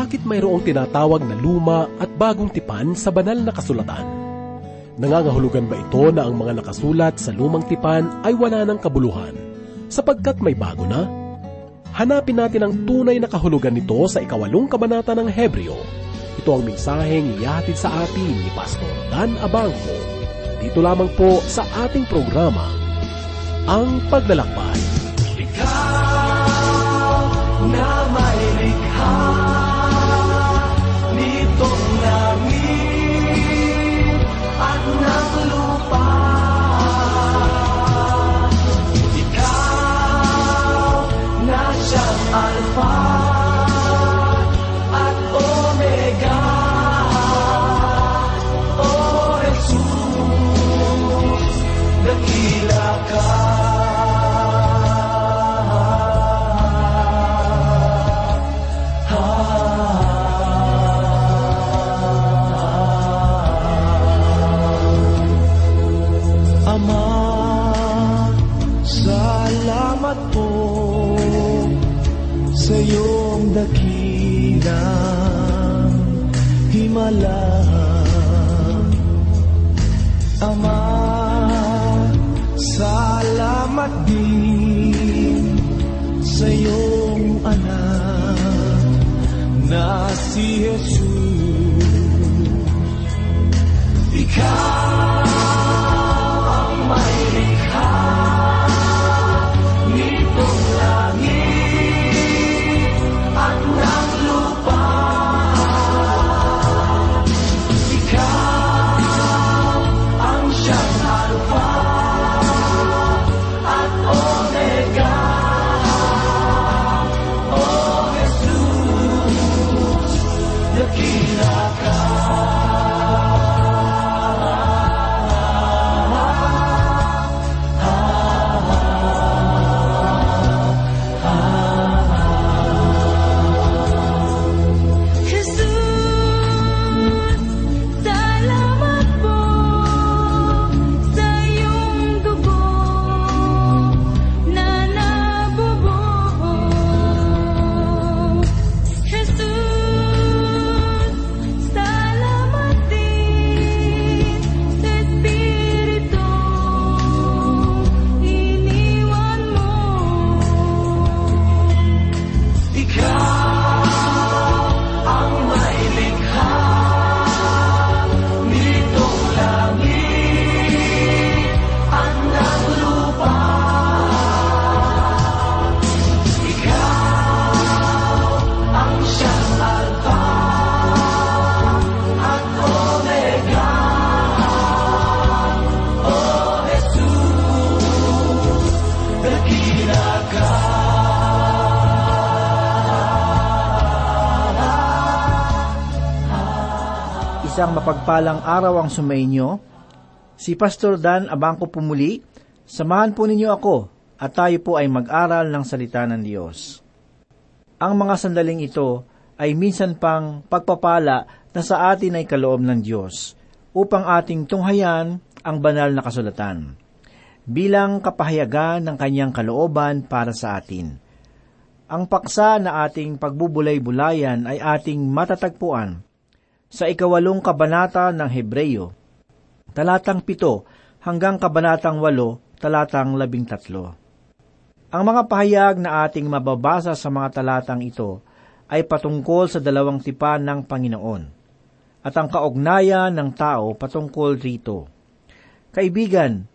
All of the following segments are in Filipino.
bakit mayroong tinatawag na luma at bagong tipan sa banal na kasulatan. Nangangahulugan ba ito na ang mga nakasulat sa lumang tipan ay wala ng kabuluhan, sapagkat may bago na? Hanapin natin ang tunay na kahulugan nito sa ikawalong kabanata ng Hebreo. Ito ang mensaheng iyahatid sa atin ni Pastor Dan Abangco. Dito lamang po sa ating programa, Ang Paglalakbay. Ikaw na may likha mapagpalang araw ang sumainyo. Si Pastor Dan Abangco Pumuli, samahan po ninyo ako at tayo po ay mag-aral ng salita ng Diyos. Ang mga sandaling ito ay minsan pang pagpapala na sa atin ay kaloob ng Diyos upang ating tunghayan ang banal na kasulatan bilang kapahayagan ng kanyang kalooban para sa atin. Ang paksa na ating pagbubulay-bulayan ay ating matatagpuan sa ikawalong kabanata ng Hebreyo, talatang pito hanggang kabanatang walo, talatang labing tatlo. Ang mga pahayag na ating mababasa sa mga talatang ito ay patungkol sa dalawang tipan ng Panginoon at ang kaugnayan ng tao patungkol rito. Kaibigan,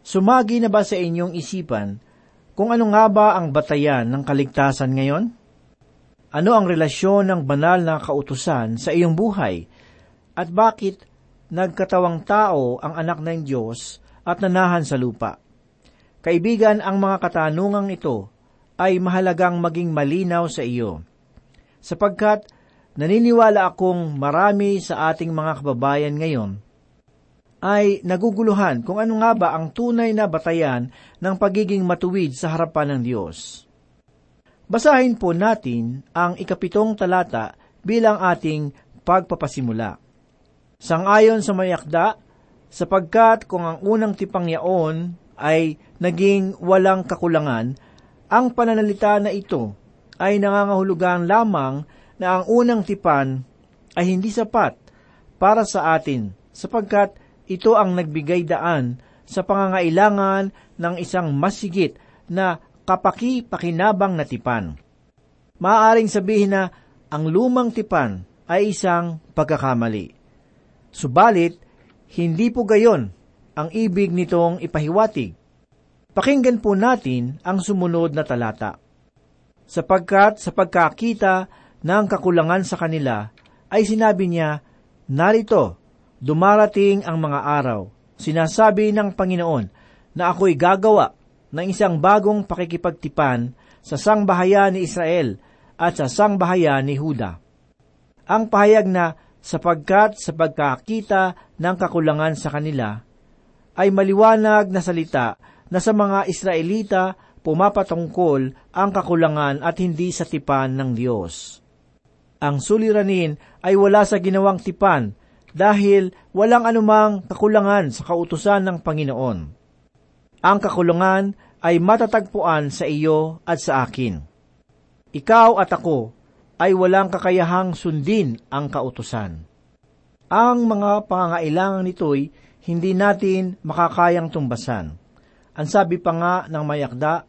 sumagi na ba sa inyong isipan kung ano nga ba ang batayan ng kaligtasan ngayon? Ano ang relasyon ng banal na kautusan sa iyong buhay? At bakit nagkatawang tao ang anak ng Diyos at nanahan sa lupa? Kaibigan, ang mga katanungang ito ay mahalagang maging malinaw sa iyo. Sapagkat naniniwala akong marami sa ating mga kababayan ngayon ay naguguluhan kung ano nga ba ang tunay na batayan ng pagiging matuwid sa harapan ng Diyos. Basahin po natin ang ikapitong talata bilang ating pagpapasimula. Sangayon sa mayakda, sapagkat kung ang unang tipang yaon ay naging walang kakulangan, ang pananalita na ito ay nangangahulugan lamang na ang unang tipan ay hindi sapat para sa atin sapagkat ito ang nagbigay daan sa pangangailangan ng isang masigit na kapaki-pakinabang na tipan. Maaaring sabihin na ang lumang tipan ay isang pagkakamali. Subalit, hindi po gayon ang ibig nitong ipahiwatig. Pakinggan po natin ang sumunod na talata. Sapagkat sa pagkakita ng kakulangan sa kanila, ay sinabi niya, Narito, dumarating ang mga araw. Sinasabi ng Panginoon na ako'y gagawa ng isang bagong pakikipagtipan sa sangbahayan ni Israel at sa sangbahayan ni Huda. Ang pahayag na sapagkat sa pagkakita ng kakulangan sa kanila ay maliwanag na salita na sa mga Israelita pumapatungkol ang kakulangan at hindi sa tipan ng Diyos. Ang suliranin ay wala sa ginawang tipan dahil walang anumang kakulangan sa kautusan ng Panginoon. Ang kakulangan ay matatagpuan sa iyo at sa akin. Ikaw at ako ay walang kakayahang sundin ang kautusan. Ang mga pangangailangan nito'y hindi natin makakayang tumbasan. Ang sabi pa nga ng mayakda,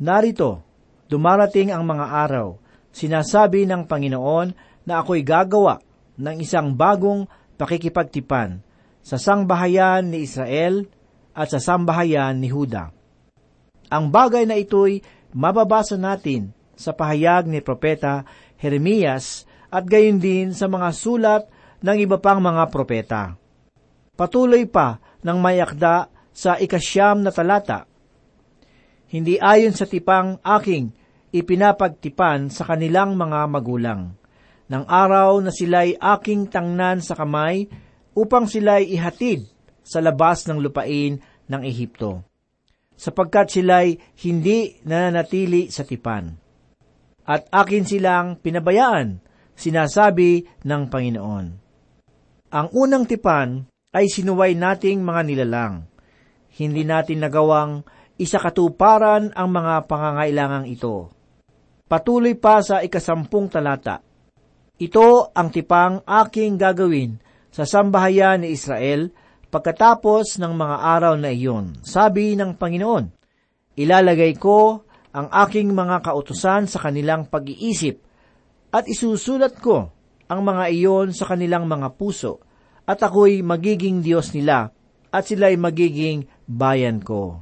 narito, dumarating ang mga araw, sinasabi ng Panginoon na ako'y gagawa ng isang bagong pakikipagtipan sa sangbahayan ni Israel at sa sambahayan ni Huda. Ang bagay na ito'y mababasa natin sa pahayag ni Propeta Jeremias at gayon din sa mga sulat ng iba pang mga propeta. Patuloy pa ng mayakda sa ikasyam na talata. Hindi ayon sa tipang aking ipinapagtipan sa kanilang mga magulang. Nang araw na sila'y aking tangnan sa kamay upang sila'y ihatid sa labas ng lupain ng Ehipto, sapagkat sila'y hindi nananatili sa tipan. At akin silang pinabayaan, sinasabi ng Panginoon. Ang unang tipan ay sinuway nating mga nilalang. Hindi natin nagawang isakatuparan ang mga pangangailangang ito. Patuloy pa sa ikasampung talata. Ito ang tipang aking gagawin sa sambahayan ni Israel pagkatapos ng mga araw na iyon. Sabi ng Panginoon, Ilalagay ko ang aking mga kautusan sa kanilang pag-iisip at isusulat ko ang mga iyon sa kanilang mga puso at ako'y magiging Diyos nila at sila'y magiging bayan ko.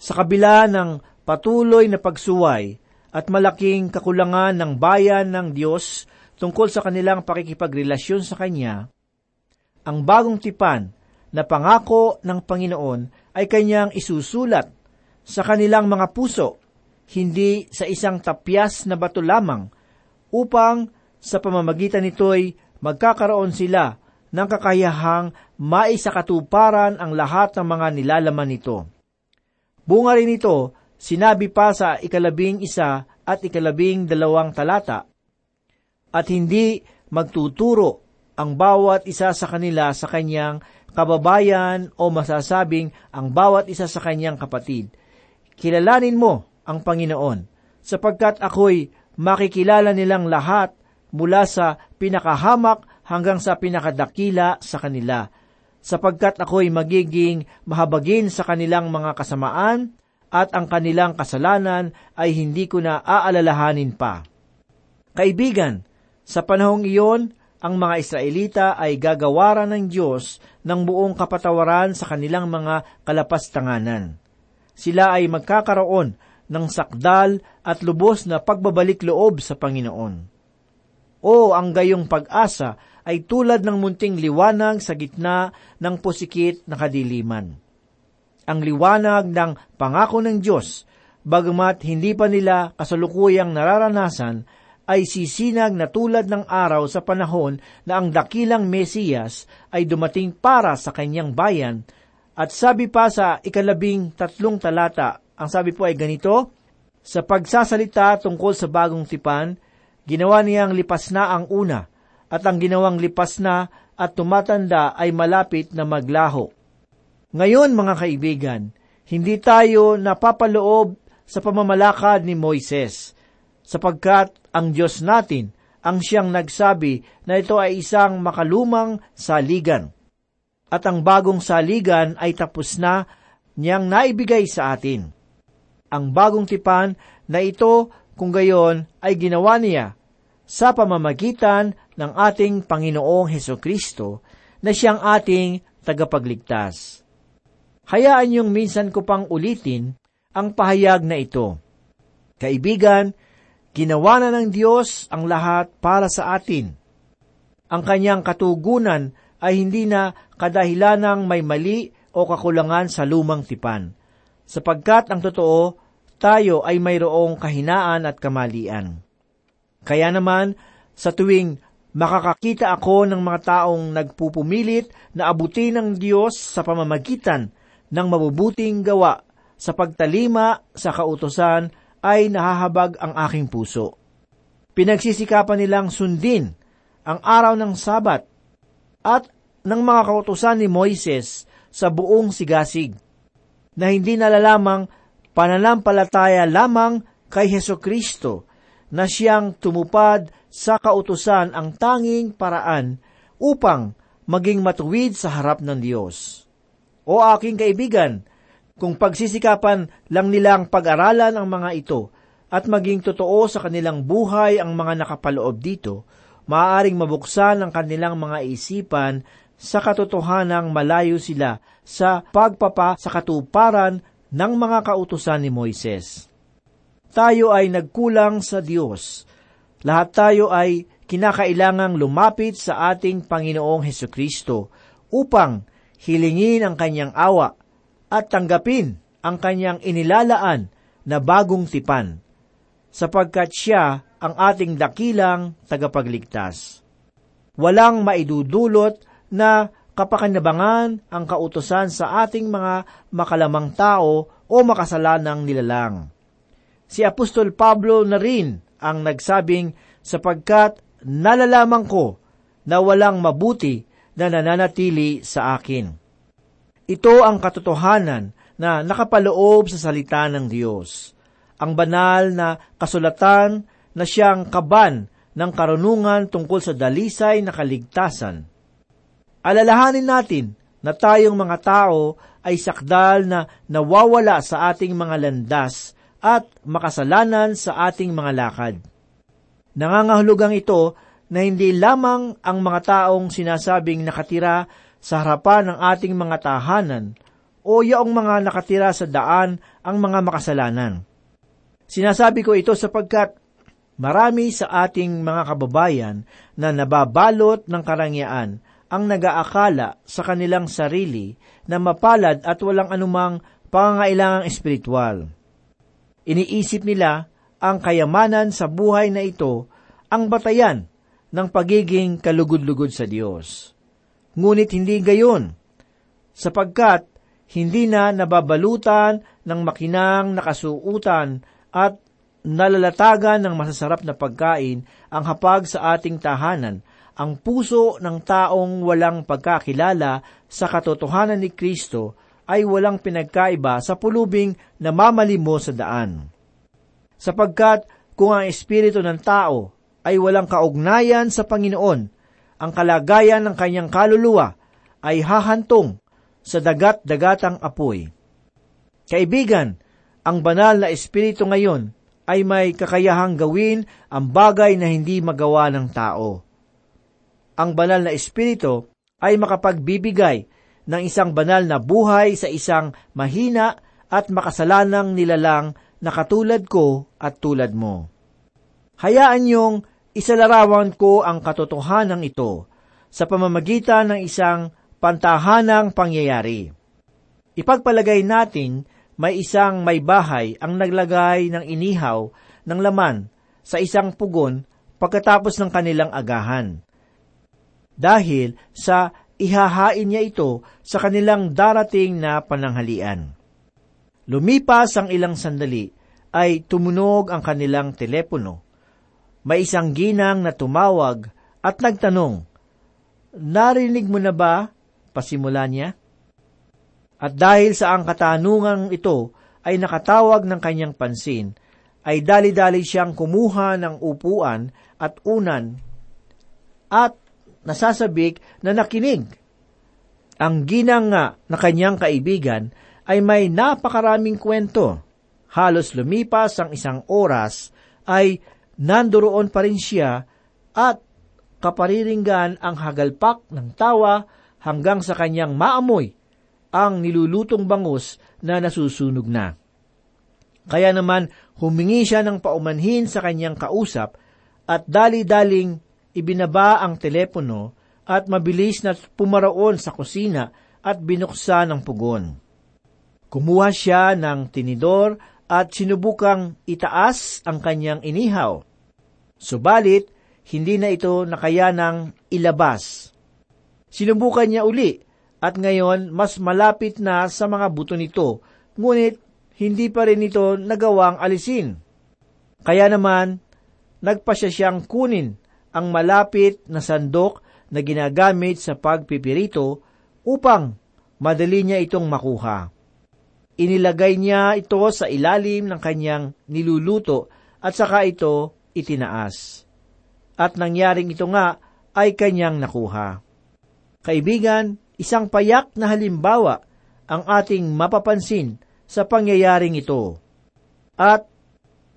Sa kabila ng patuloy na pagsuway at malaking kakulangan ng bayan ng Diyos tungkol sa kanilang pakikipagrelasyon sa Kanya, ang bagong tipan na pangako ng Panginoon ay kanyang isusulat sa kanilang mga puso, hindi sa isang tapyas na bato lamang, upang sa pamamagitan nito'y magkakaroon sila ng kakayahang maisakatuparan ang lahat ng mga nilalaman nito. Bunga rin ito, sinabi pa sa ikalabing isa at ikalabing dalawang talata, at hindi magtuturo ang bawat isa sa kanila sa kanyang kababayan o masasabing ang bawat isa sa kanyang kapatid. Kilalanin mo ang Panginoon, sapagkat ako'y makikilala nilang lahat mula sa pinakahamak hanggang sa pinakadakila sa kanila, sapagkat ako'y magiging mahabagin sa kanilang mga kasamaan at ang kanilang kasalanan ay hindi ko na aalalahanin pa. Kaibigan, sa panahong iyon, ang mga Israelita ay gagawaran ng Diyos ng buong kapatawaran sa kanilang mga kalapastanganan. Sila ay magkakaroon ng sakdal at lubos na pagbabalik loob sa Panginoon. O ang gayong pag-asa ay tulad ng munting liwanag sa gitna ng pusikit na kadiliman. Ang liwanag ng pangako ng Diyos, bagamat hindi pa nila kasalukuyang nararanasan, ay sisinag na tulad ng araw sa panahon na ang dakilang Mesiyas ay dumating para sa kanyang bayan. At sabi pa sa ikalabing tatlong talata, ang sabi po ay ganito, Sa pagsasalita tungkol sa bagong tipan, ginawa niyang lipas na ang una, at ang ginawang lipas na at tumatanda ay malapit na maglaho. Ngayon mga kaibigan, hindi tayo napapaloob sa pamamalakad ni Moises, sapagkat ang Diyos natin ang siyang nagsabi na ito ay isang makalumang saligan. At ang bagong saligan ay tapos na niyang naibigay sa atin. Ang bagong tipan na ito kung gayon ay ginawa niya sa pamamagitan ng ating Panginoong Heso Kristo na siyang ating tagapagligtas. Hayaan niyong minsan ko pang ulitin ang pahayag na ito. Kaibigan, ginawa na ng Diyos ang lahat para sa atin. Ang kanyang katugunan ay hindi na kadahilanang may mali o kakulangan sa lumang tipan, sapagkat ang totoo, tayo ay mayroong kahinaan at kamalian. Kaya naman, sa tuwing makakakita ako ng mga taong nagpupumilit na abutin ng Diyos sa pamamagitan ng mabubuting gawa sa pagtalima sa kautosan ay nahahabag ang aking puso. Pinagsisikapan nilang sundin ang araw ng Sabat at ng mga kautosan ni Moises sa buong sigasig, na hindi nalalamang pananampalataya lamang kay Heso Kristo na siyang tumupad sa kautusan ang tanging paraan upang maging matuwid sa harap ng Diyos. O aking kaibigan, kung pagsisikapan lang nilang pag-aralan ang mga ito at maging totoo sa kanilang buhay ang mga nakapaloob dito, maaaring mabuksan ang kanilang mga isipan sa katotohanang malayo sila sa pagpapa sa katuparan ng mga kautusan ni Moises. Tayo ay nagkulang sa Diyos. Lahat tayo ay kinakailangang lumapit sa ating Panginoong Heso Kristo upang hilingin ang kanyang awa at tanggapin ang kanyang inilalaan na bagong tipan, sapagkat siya ang ating dakilang tagapagligtas. Walang maidudulot na kapakinabangan ang kautosan sa ating mga makalamang tao o makasalanang nilalang. Si Apostol Pablo na rin ang nagsabing sapagkat nalalaman ko na walang mabuti na nananatili sa akin. Ito ang katotohanan na nakapaloob sa salita ng Diyos. Ang banal na kasulatan na siyang kaban ng karunungan tungkol sa dalisay na kaligtasan. Alalahanin natin na tayong mga tao ay sakdal na nawawala sa ating mga landas at makasalanan sa ating mga lakad. Nangangahulugang ito na hindi lamang ang mga taong sinasabing nakatira sa harapan ng ating mga tahanan o yaong mga nakatira sa daan ang mga makasalanan. Sinasabi ko ito sapagkat marami sa ating mga kababayan na nababalot ng karangyaan ang nagaakala sa kanilang sarili na mapalad at walang anumang pangangailangang espiritual. Iniisip nila ang kayamanan sa buhay na ito ang batayan ng pagiging kalugod-lugod sa Diyos. Ngunit hindi gayon, sapagkat hindi na nababalutan ng makinang nakasuutan at nalalatagan ng masasarap na pagkain ang hapag sa ating tahanan, ang puso ng taong walang pagkakilala sa katotohanan ni Kristo ay walang pinagkaiba sa pulubing na mamalimo sa daan. Sapagkat kung ang espiritu ng tao ay walang kaugnayan sa Panginoon, ang kalagayan ng kanyang kaluluwa ay hahantong sa dagat-dagatang apoy. Kaibigan, ang banal na espiritu ngayon ay may kakayahang gawin ang bagay na hindi magawa ng tao. Ang banal na espiritu ay makapagbibigay ng isang banal na buhay sa isang mahina at makasalanang nilalang na katulad ko at tulad mo. Hayaan niyong isalarawan ko ang katotohanan ito sa pamamagitan ng isang pantahanang pangyayari. Ipagpalagay natin may isang may bahay ang naglagay ng inihaw ng laman sa isang pugon pagkatapos ng kanilang agahan. Dahil sa ihahain niya ito sa kanilang darating na pananghalian. Lumipas ang ilang sandali ay tumunog ang kanilang telepono may isang ginang na tumawag at nagtanong, Narinig mo na ba? Pasimula niya. At dahil sa ang katanungang ito ay nakatawag ng kanyang pansin, ay dali-dali siyang kumuha ng upuan at unan at nasasabik na nakinig. Ang ginang nga na kanyang kaibigan ay may napakaraming kwento. Halos lumipas ang isang oras ay nandoon pa rin siya at kapariringgan ang hagalpak ng tawa hanggang sa kanyang maamoy ang nilulutong bangus na nasusunog na. Kaya naman humingi siya ng paumanhin sa kanyang kausap at dali-daling ibinaba ang telepono at mabilis na pumaroon sa kusina at binuksan ang pugon. Kumuha siya ng tinidor at sinubukang itaas ang kanyang inihaw. Subalit, hindi na ito nakayanang ilabas. Sinubukan niya uli at ngayon mas malapit na sa mga buto nito, ngunit hindi pa rin ito nagawang alisin. Kaya naman, nagpasya siyang kunin ang malapit na sandok na ginagamit sa pagpipirito upang madali niya itong makuha. Inilagay niya ito sa ilalim ng kanyang niluluto at saka ito itinaas. At nangyaring ito nga ay kanyang nakuha. Kaibigan, isang payak na halimbawa ang ating mapapansin sa pangyayaring ito. At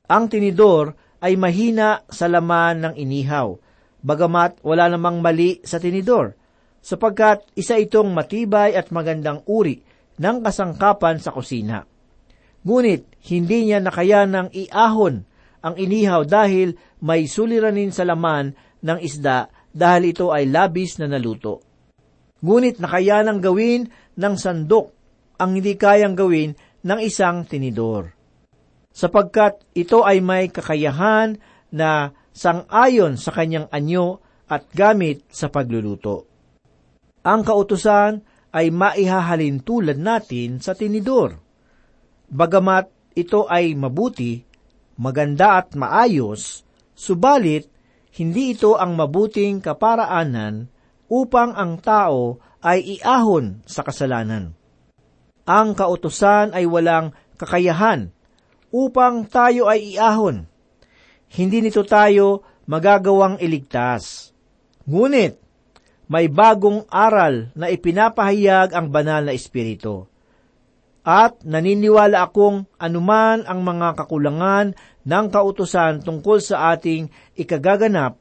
ang tinidor ay mahina sa laman ng inihaw, bagamat wala namang mali sa tinidor, sapagkat isa itong matibay at magandang uri ng kasangkapan sa kusina. Ngunit hindi niya nakayanang iahon ang inihaw dahil may suliranin sa laman ng isda dahil ito ay labis na naluto. Ngunit nakayanang gawin ng sandok ang hindi kayang gawin ng isang tinidor. Sapagkat ito ay may kakayahan na sangayon sa kanyang anyo at gamit sa pagluluto. Ang kautusan ay maihahalin tulad natin sa tinidor. Bagamat ito ay mabuti, maganda at maayos, subalit hindi ito ang mabuting kaparaanan upang ang tao ay iahon sa kasalanan. Ang kautusan ay walang kakayahan upang tayo ay iahon. Hindi nito tayo magagawang iligtas. Ngunit, may bagong aral na ipinapahayag ang banal na espiritu. At naniniwala akong anuman ang mga kakulangan ng kautusan tungkol sa ating ikagaganap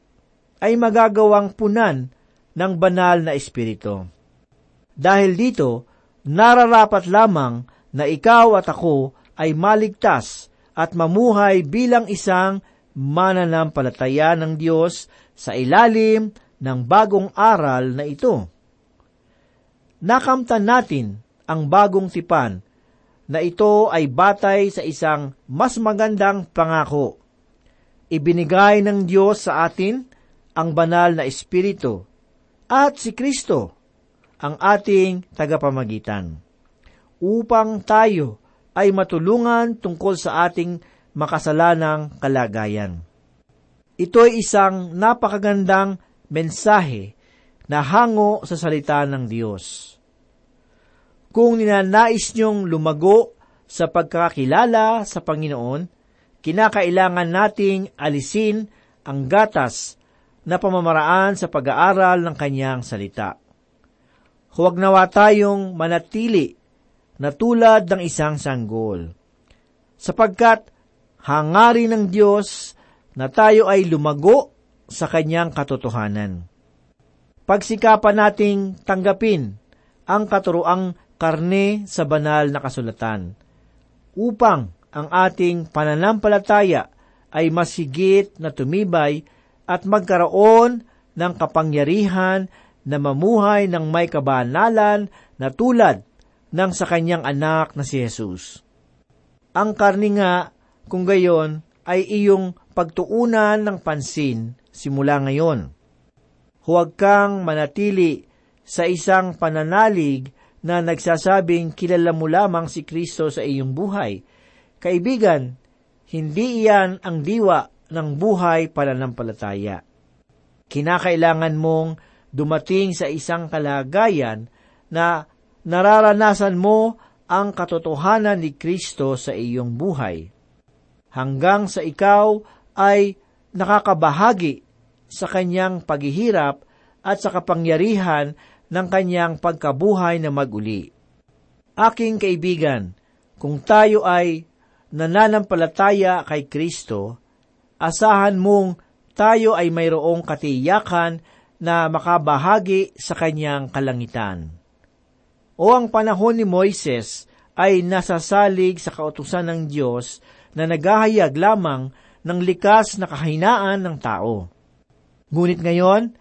ay magagawang punan ng banal na espiritu. Dahil dito, nararapat lamang na ikaw at ako ay maligtas at mamuhay bilang isang mananampalataya ng Diyos sa ilalim ng bagong aral na ito. Nakamtan natin ang bagong tipan na ito ay batay sa isang mas magandang pangako. Ibinigay ng Diyos sa atin ang banal na Espiritu at si Kristo ang ating tagapamagitan upang tayo ay matulungan tungkol sa ating makasalanang kalagayan. Ito ay isang napakagandang mensahe na hango sa salita ng Diyos. Kung ninanais niyong lumago sa pagkakilala sa Panginoon, kinakailangan nating alisin ang gatas na pamamaraan sa pag-aaral ng kanyang salita. Huwag nawa tayong manatili na tulad ng isang sanggol. Sapagkat hangarin ng Diyos na tayo ay lumago sa kanyang katotohanan. Pagsikapan nating tanggapin ang katuroang karne sa banal na kasulatan upang ang ating pananampalataya ay mas higit na tumibay at magkaroon ng kapangyarihan na mamuhay ng may kabanalan na tulad ng sa kanyang anak na si Jesus. Ang karni nga, kung gayon, ay iyong pagtuunan ng pansin simula ngayon. Huwag kang manatili sa isang pananalig na nagsasabing kilala mo lamang si Kristo sa iyong buhay. Kaibigan, hindi iyan ang diwa ng buhay pananampalataya. Kinakailangan mong dumating sa isang kalagayan na nararanasan mo ang katotohanan ni Kristo sa iyong buhay. hanggang sa ikaw ay nakakabahagi sa kanyang paghihirap at sa kapangyarihan ng kanyang pagkabuhay na maguli. Aking kaibigan, kung tayo ay nananampalataya kay Kristo, asahan mong tayo ay mayroong katiyakan na makabahagi sa kanyang kalangitan. O ang panahon ni Moises ay nasasalig sa kautusan ng Diyos na naghahayag lamang ng likas na kahinaan ng tao. Ngunit ngayon,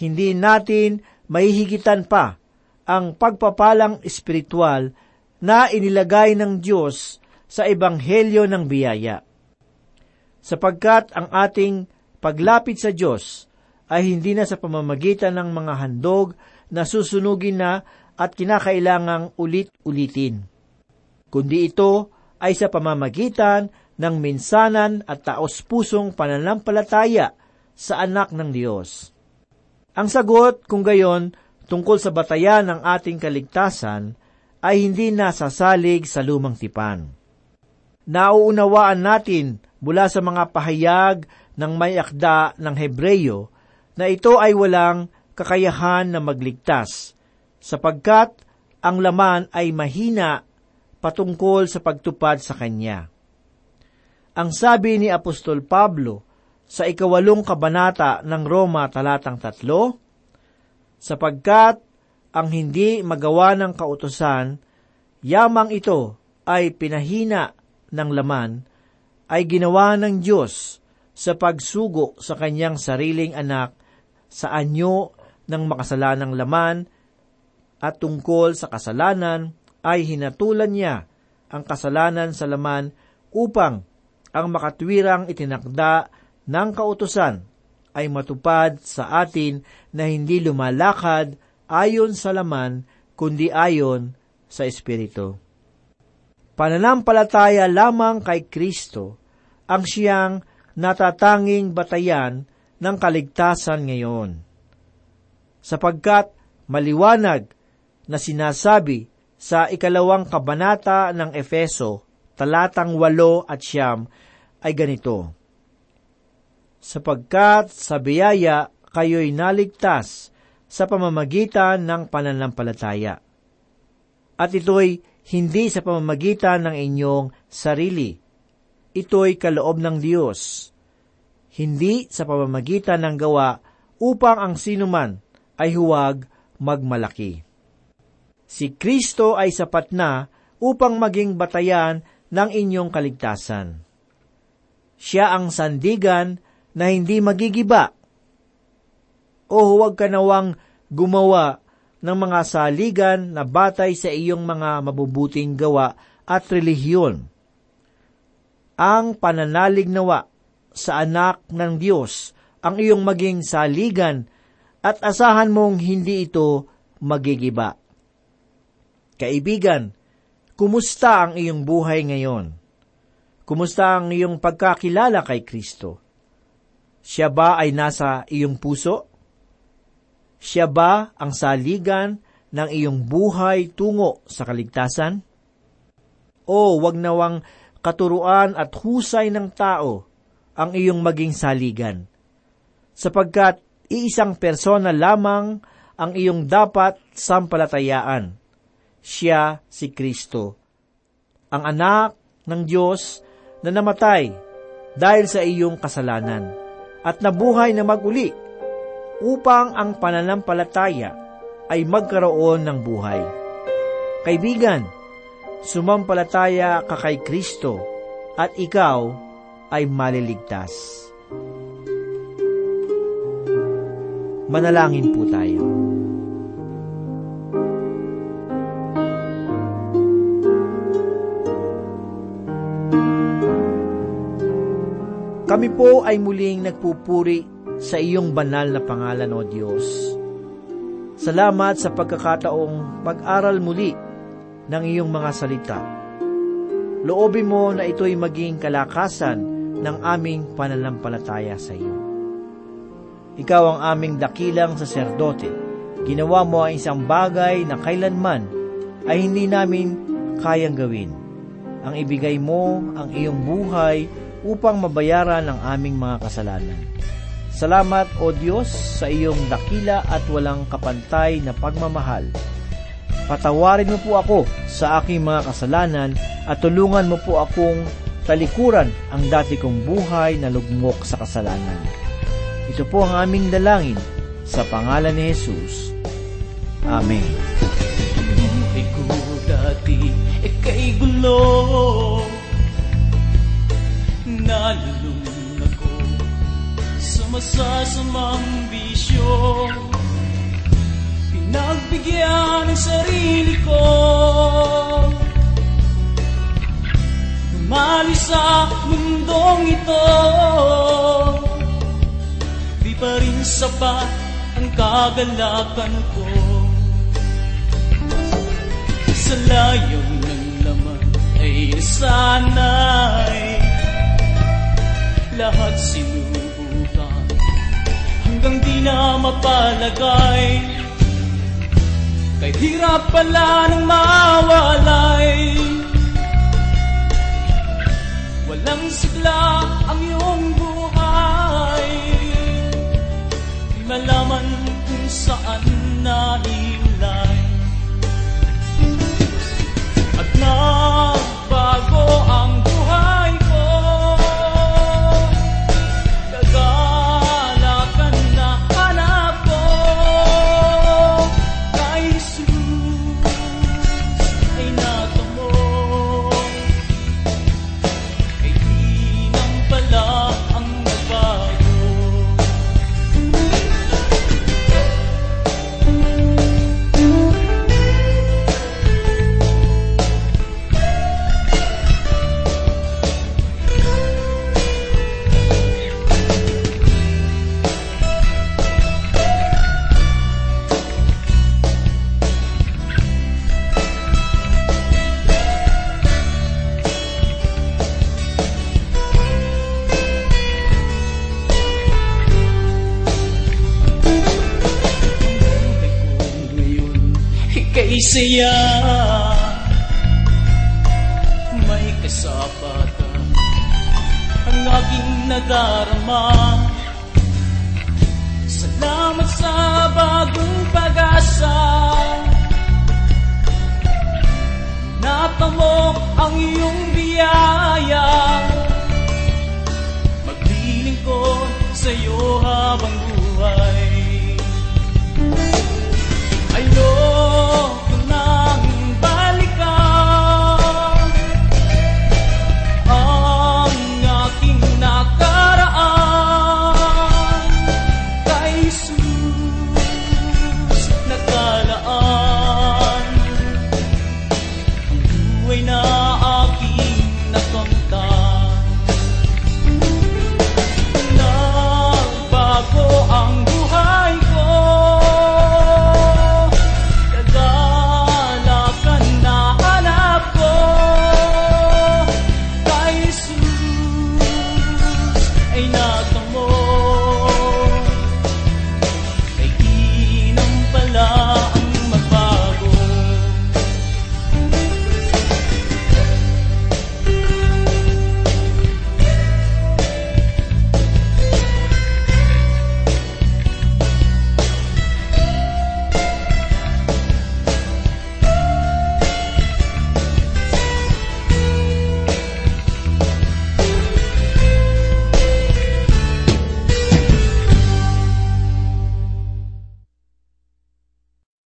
hindi natin mahihigitan pa ang pagpapalang espiritual na inilagay ng Diyos sa ebanghelyo ng biyaya. Sapagkat ang ating paglapit sa Diyos ay hindi na sa pamamagitan ng mga handog na susunugin na at kinakailangang ulit-ulitin. Kundi ito ay sa pamamagitan ng minsanan at taos-pusong pananampalataya sa anak ng Diyos. Ang sagot, kung gayon, tungkol sa batayan ng ating kaligtasan ay hindi nasasalig sa lumang tipan. Nauunawaan natin mula sa mga pahayag ng may akda ng Hebreyo na ito ay walang kakayahan na magligtas, sapagkat ang laman ay mahina patungkol sa pagtupad sa Kanya. Ang sabi ni Apostol Pablo sa ikawalong kabanata ng Roma talatang tatlo, sapagkat ang hindi magawa ng kautosan, yamang ito ay pinahina ng laman, ay ginawa ng Diyos sa pagsugo sa kanyang sariling anak sa anyo ng makasalanang laman at tungkol sa kasalanan ay hinatulan niya ang kasalanan sa laman upang ang makatwirang itinakda ng kautusan ay matupad sa atin na hindi lumalakad ayon sa laman kundi ayon sa Espiritu. Pananampalataya lamang kay Kristo ang siyang natatanging batayan ng kaligtasan ngayon. Sapagkat maliwanag na sinasabi sa ikalawang kabanata ng Efeso, talatang walo at siyam, ay ganito, Sapagkat sa biyaya kayo'y naligtas sa pamamagitan ng pananampalataya. At ito'y hindi sa pamamagitan ng inyong sarili. Ito'y kaloob ng Diyos. Hindi sa pamamagitan ng gawa upang ang sinuman ay huwag magmalaki. Si Kristo ay sapat na upang maging batayan ng inyong kaligtasan. Siya ang sandigan na hindi magigiba. O huwag ka nawang gumawa ng mga saligan na batay sa iyong mga mabubuting gawa at relihiyon. Ang pananalig nawa sa anak ng Diyos ang iyong maging saligan at asahan mong hindi ito magigiba. Kaibigan, kumusta ang iyong buhay ngayon? Kumusta ang iyong pagkakilala kay Kristo? Siya ba ay nasa iyong puso? Siya ba ang saligan ng iyong buhay tungo sa kaligtasan? O wag nawang katuruan at husay ng tao ang iyong maging saligan, sapagkat iisang persona lamang ang iyong dapat sampalatayaan. Siya si Kristo, ang anak ng Diyos na namatay dahil sa iyong kasalanan at nabuhay na maguli upang ang pananampalataya ay magkaroon ng buhay. Kaibigan, sumampalataya ka kay Kristo at ikaw ay maliligtas. Manalangin po tayo. Kami po ay muling nagpupuri sa iyong banal na pangalan, O Diyos. Salamat sa pagkakataong mag-aral muli ng iyong mga salita. Loobin mo na ito'y maging kalakasan ng aming pananampalataya sa iyo. Ikaw ang aming dakilang saserdote. Ginawa mo ang isang bagay na kailanman ay hindi namin kayang gawin. Ang ibigay mo ang iyong buhay upang mabayaran ang aming mga kasalanan. Salamat, O Diyos, sa iyong dakila at walang kapantay na pagmamahal. Patawarin mo po ako sa aking mga kasalanan at tulungan mo po akong talikuran ang dati kong buhay na lugmok sa kasalanan. Ito po ang aming dalangin sa pangalan ni Jesus. Amen. Ika'y gulo Nalulung ako sa masasamang bisyo. Pinagbigyan ng sarili ko. Umali sa mundong ito. Di pa rin sapat ang kagalakan ko. Sa layaw ng laman ay nasanay Lahat sinubukan. Hanggang di na mapalagay. Kay hirap pala nang mawalay. Walang sigla ang iyong buhay. Di malaman kung saan nahilay saya. May kasapatan ang aking nadarama. Salamat sa bagong pag-asa. Natamo ang iyong biyaya. Maglilingkod sa iyo habang buhay now.